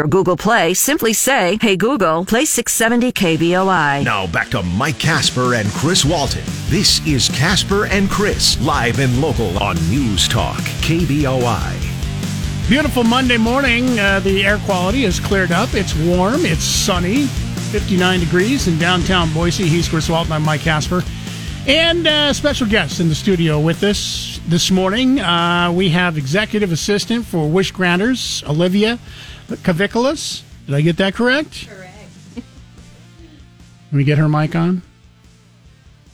or Google Play, simply say, Hey Google, play 670 KBOI. Now back to Mike Kasper and Chris Walton. This is Kasper and Chris, live and local on News Talk, KBOI. Beautiful Monday morning. Uh, the air quality is cleared up. It's warm. It's sunny. 59 degrees in downtown Boise. He's Chris Walton. I'm Mike Kasper. And uh, special guest in the studio with us this morning. Uh, we have executive assistant for Wish Granters, Olivia Cavicoulas. Did I get that correct? Correct. Let me get her mic on.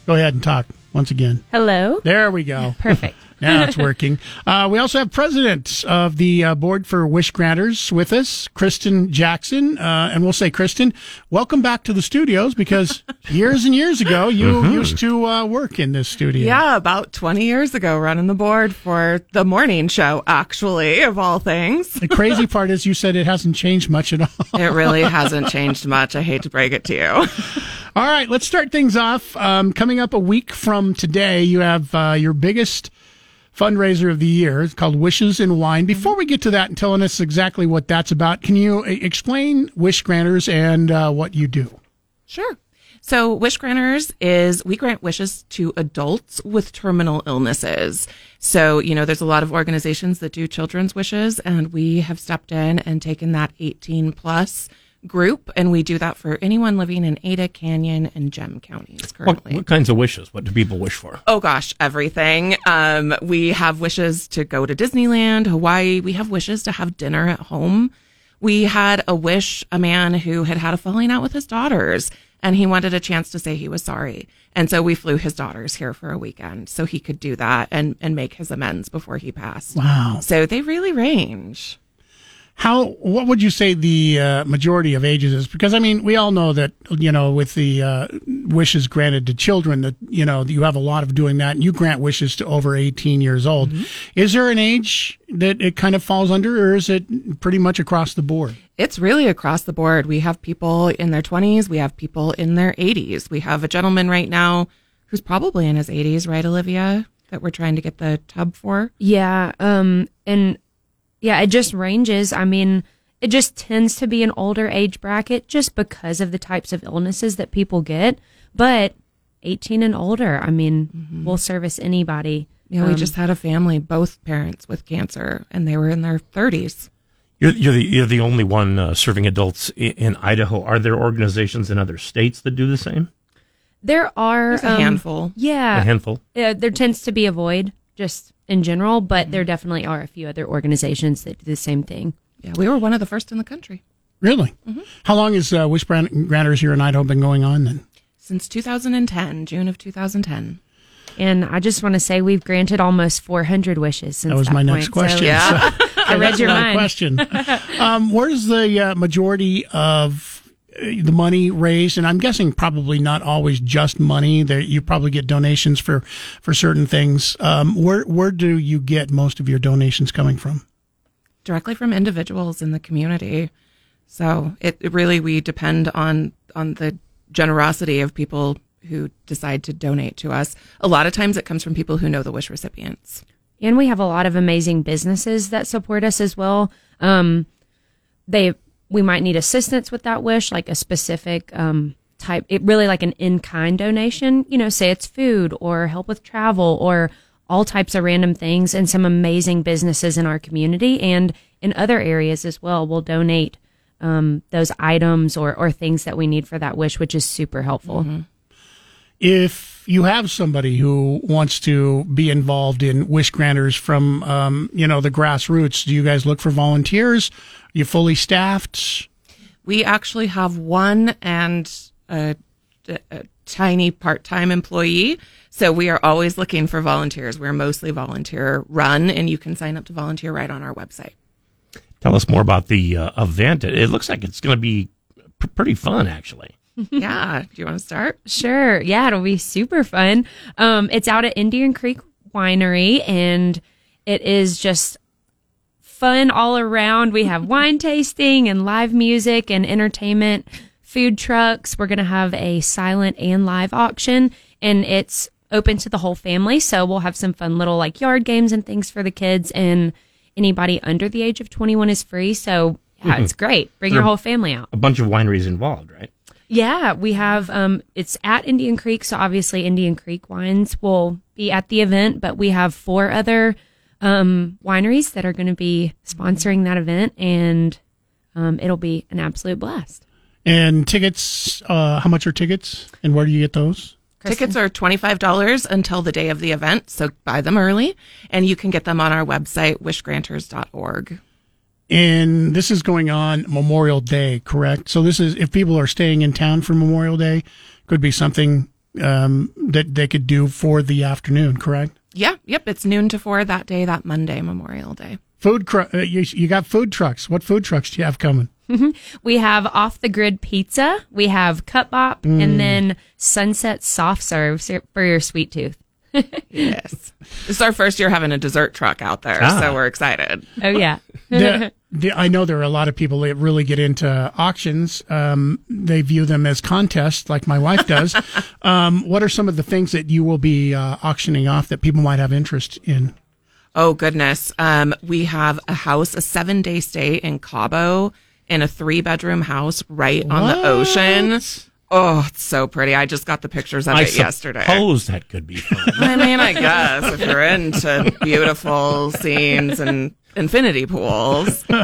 Go ahead and talk once again. Hello. There we go. Perfect. now it's working. Uh, we also have president of the uh, board for Wish Granters with us, Kristen Jackson. Uh, and we'll say, Kristen, welcome back to the studios because years and years ago you mm-hmm. used to uh, work in this studio. Yeah, about 20 years ago, running the board for the morning show, actually, of all things. the crazy part is you said it hasn't changed much at all. it really hasn't changed much. I hate to break it to you. All right, let's start things off. Um, coming up a week from today, you have uh, your biggest fundraiser of the year. It's called Wishes in Wine. Before we get to that and telling us exactly what that's about, can you uh, explain Wish Granters and uh, what you do? Sure. So, Wish Granters is we grant wishes to adults with terminal illnesses. So, you know, there's a lot of organizations that do children's wishes, and we have stepped in and taken that 18 plus group, and we do that for anyone living in Ada, Canyon, and Gem counties currently. What, what kinds of wishes? What do people wish for? Oh gosh, everything. Um, we have wishes to go to Disneyland, Hawaii. We have wishes to have dinner at home. We had a wish, a man who had had a falling out with his daughters, and he wanted a chance to say he was sorry. And so we flew his daughters here for a weekend so he could do that and, and make his amends before he passed. Wow. So they really range. How what would you say the uh, majority of ages is? Because I mean, we all know that you know with the uh, wishes granted to children that you know you have a lot of doing that, and you grant wishes to over eighteen years old. Mm-hmm. Is there an age that it kind of falls under, or is it pretty much across the board? It's really across the board. We have people in their twenties, we have people in their eighties. We have a gentleman right now who's probably in his eighties, right, Olivia? That we're trying to get the tub for. Yeah, um, and yeah, it just ranges. I mean, it just tends to be an older age bracket just because of the types of illnesses that people get. But 18 and older, I mean, mm-hmm. we'll service anybody. Yeah, um, we just had a family, both parents with cancer, and they were in their 30s. You're, you're, the, you're the only one uh, serving adults in, in, Idaho. Are there organizations in other states that do the same? There are There's a um, handful. Yeah, a handful. Yeah, there tends to be a void. Just in general, but mm-hmm. there definitely are a few other organizations that do the same thing. Yeah, we were one of the first in the country. Really? Mm-hmm. How long has uh, Wish Granters here in Idaho been going on then? Since 2010, June of 2010. And I just want to say we've granted almost 400 wishes since that was that my point. next question. So, yeah, I read your mind. Question: um, Where's the uh, majority of the money raised, and I'm guessing probably not always just money. That you probably get donations for for certain things. Um, where where do you get most of your donations coming from? Directly from individuals in the community. So it, it really we depend on on the generosity of people who decide to donate to us. A lot of times it comes from people who know the wish recipients. And we have a lot of amazing businesses that support us as well. Um, they we might need assistance with that wish, like a specific um, type, it really like an in kind donation, you know, say it's food or help with travel or all types of random things. And some amazing businesses in our community and in other areas as well will donate um, those items or, or things that we need for that wish, which is super helpful. Mm-hmm. If you have somebody who wants to be involved in wish granters from, um, you know, the grassroots, do you guys look for volunteers? you fully staffed? We actually have one and a, a tiny part-time employee. So we are always looking for volunteers. We're mostly volunteer run, and you can sign up to volunteer right on our website. Tell us more about the uh, event. It looks like it's going to be p- pretty fun, actually. Yeah. Do you want to start? Sure. Yeah, it'll be super fun. Um, it's out at Indian Creek Winery, and it is just fun all around. We have wine tasting and live music and entertainment, food trucks. We're going to have a silent and live auction and it's open to the whole family. So we'll have some fun little like yard games and things for the kids and anybody under the age of 21 is free. So Yeah, it's great. Bring your whole family out. A bunch of wineries involved, right? Yeah, we have um it's at Indian Creek, so obviously Indian Creek wines will be at the event, but we have four other um wineries that are going to be sponsoring that event and um it'll be an absolute blast. And tickets, uh, how much are tickets and where do you get those? Tickets are $25 until the day of the event, so buy them early. And you can get them on our website, wishgranters.org. And this is going on Memorial Day, correct? So this is if people are staying in town for Memorial Day, could be something um, that they could do for the afternoon, correct? Yeah, yep, it's noon to four that day, that Monday, Memorial Day. Food, cr- uh, you, you got food trucks. What food trucks do you have coming? We have off the grid pizza, we have Cupbop, Mm. and then sunset soft serves for your sweet tooth. Yes. this is our first year having a dessert truck out there, Ah. so we're excited. Oh yeah. The- the- I know there are a lot of people that really get into auctions. Um, they view them as contests, like my wife does. um, what are some of the things that you will be uh, auctioning off that people might have interest in? Oh goodness. Um, we have a house, a seven day stay in Cabo in a three bedroom house right on the ocean. Oh, it's so pretty. I just got the pictures of I it yesterday. suppose that could be fun. I mean, I guess if you're into beautiful scenes and infinity pools.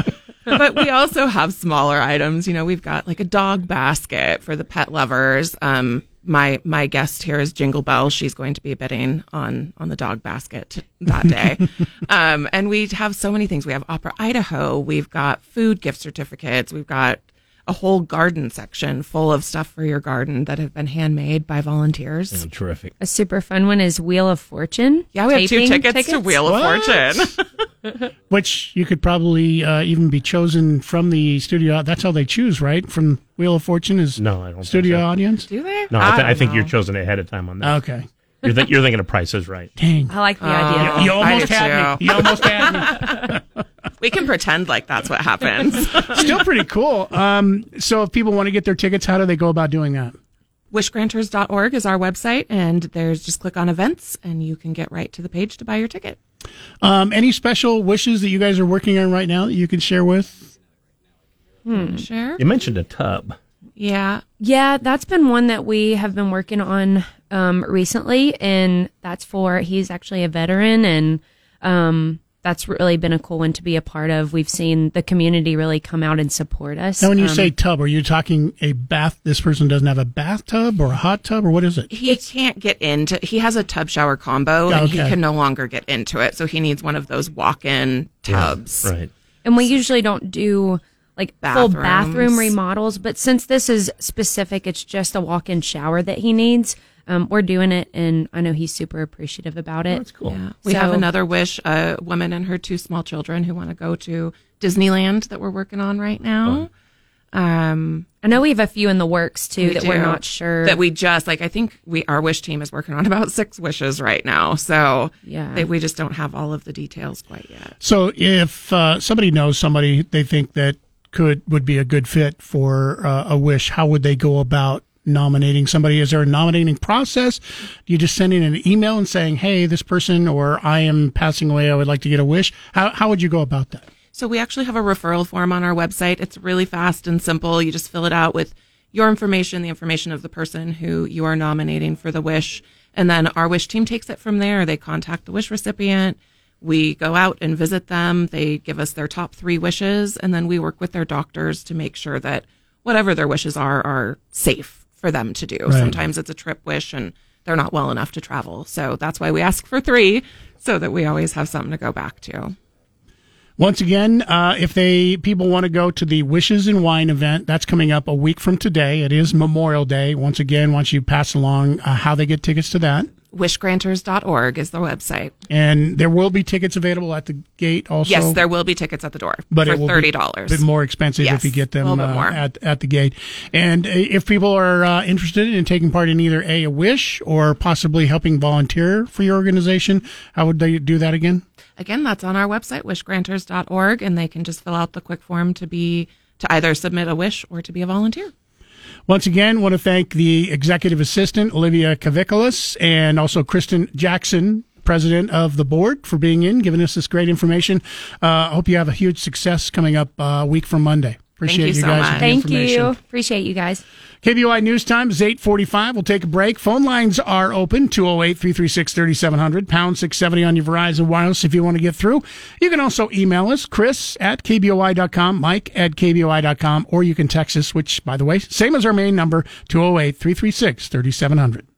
But we also have smaller items. You know, we've got like a dog basket for the pet lovers. Um, my my guest here is Jingle Bell. She's going to be bidding on on the dog basket that day. um, and we have so many things. We have Opera Idaho. We've got food gift certificates. We've got a whole garden section full of stuff for your garden that have been handmade by volunteers. Oh, terrific. A super fun one is Wheel of Fortune. Yeah, we have two Taping tickets, to Wheel of Fortune. Which you could probably uh, even be chosen from the studio. That's how they choose, right? From Wheel of Fortune is No, I don't think studio so. audience. Do they? No, I, th- I don't think know. you're chosen ahead of time on that. Okay, You're, th- you're thinking of Price is Right. dang, I like the idea. you Oh, I almost had too. me. You almost had me. We can pretend like that's what happens. Still pretty cool. Um, so if people want to get their tickets, how do they go about doing that? Wishgranters.org is our website, and there's just click on events, and you can get right to the page to buy your ticket. Um, any special wishes that you guys are working on right now that you can share with? Sure. You mentioned a tub. Yeah. Yeah, that's been one that we have been working on um, recently, and that's for he's actually a veteran, and um, that's really been a cool one to be a part of. We've seen the community really come out and support us. Now, when you Um, say tub, are you talking a bath? This person doesn't have a bathtub or a hot tub, or what is it? He can't get into. He has a tub shower combo, and he can no longer get into it. So he needs one of those walk-in tubs. Right. and we usually don't do like full bathroom remodels, but since this is specific, it's just a walk-in shower that he needs. Um, we're doing it, and I know he's super appreciative about it. That's cool. Yeah. We have another wish, a woman and her two small children who want to go to Disneyland that we're working on right now. Um, I know we have a few in the works too we that we're not sure that we just like. I think we our wish team is working on about six wishes right now. So Yeah. they, we just don't have all of the details quite yet. So, if uh, somebody knows somebody they think that could would be a good fit for uh, a wish, how would they go about nominating somebody? Is there a nominating process? Do you just send in an email and saying, "Hey, this person," or "I am passing away. I would like to get a wish." How how would you go about that? So we actually have a referral form on our website. It's really fast and simple. You just fill it out with your information, the information of the person who you are nominating for the wish, and then our wish team takes it from there. They contact the wish recipient. We go out and visit them. They give us their top three wishes, and then we work with their doctors to make sure that whatever their wishes are are safe for them to do. Sometimes it's a trip wish and they're not well enough to travel. So that's why we ask for three so that we always have something to go back to. Once again, uh, if they people want to go to the Wishes and Wine event, that's coming up a week from today. It is Memorial Day. Once again, once you pass along uh, how they get tickets to that, Wishgranters.org is the website. and there will be tickets available at the gate. Also, Yes, there will be tickets at the door but for it will thirty dollars. a bit more expensive if you get them uh, at at the gate. And uh, if people are uh, interested in taking part in either a, a wish or possibly helping volunteer for your organization, how would they do that again? Again, that's on our website, wishgranters.org, and they can just fill out the quick form to be to either submit a wish or to be a volunteer. Once again, want to thank the executive assistant, Olivia Cavicoulis, and also Kristen Jackson president of the board, for being in, giving us this great information. Uh, I hope you have a huge success coming up uh, week from Monday. Appreciate you so guys. much. Thank you. Appreciate you guys. KBOI News Time is 845. We'll take a break. Phone lines are open, 208-336-3700, pound 670 on your Verizon Wireless if you want to get through. You can also email us, chris at kboi.com, mike at kboi.com, or you can text us, which, by the way, same as our main number, 208-336-3700.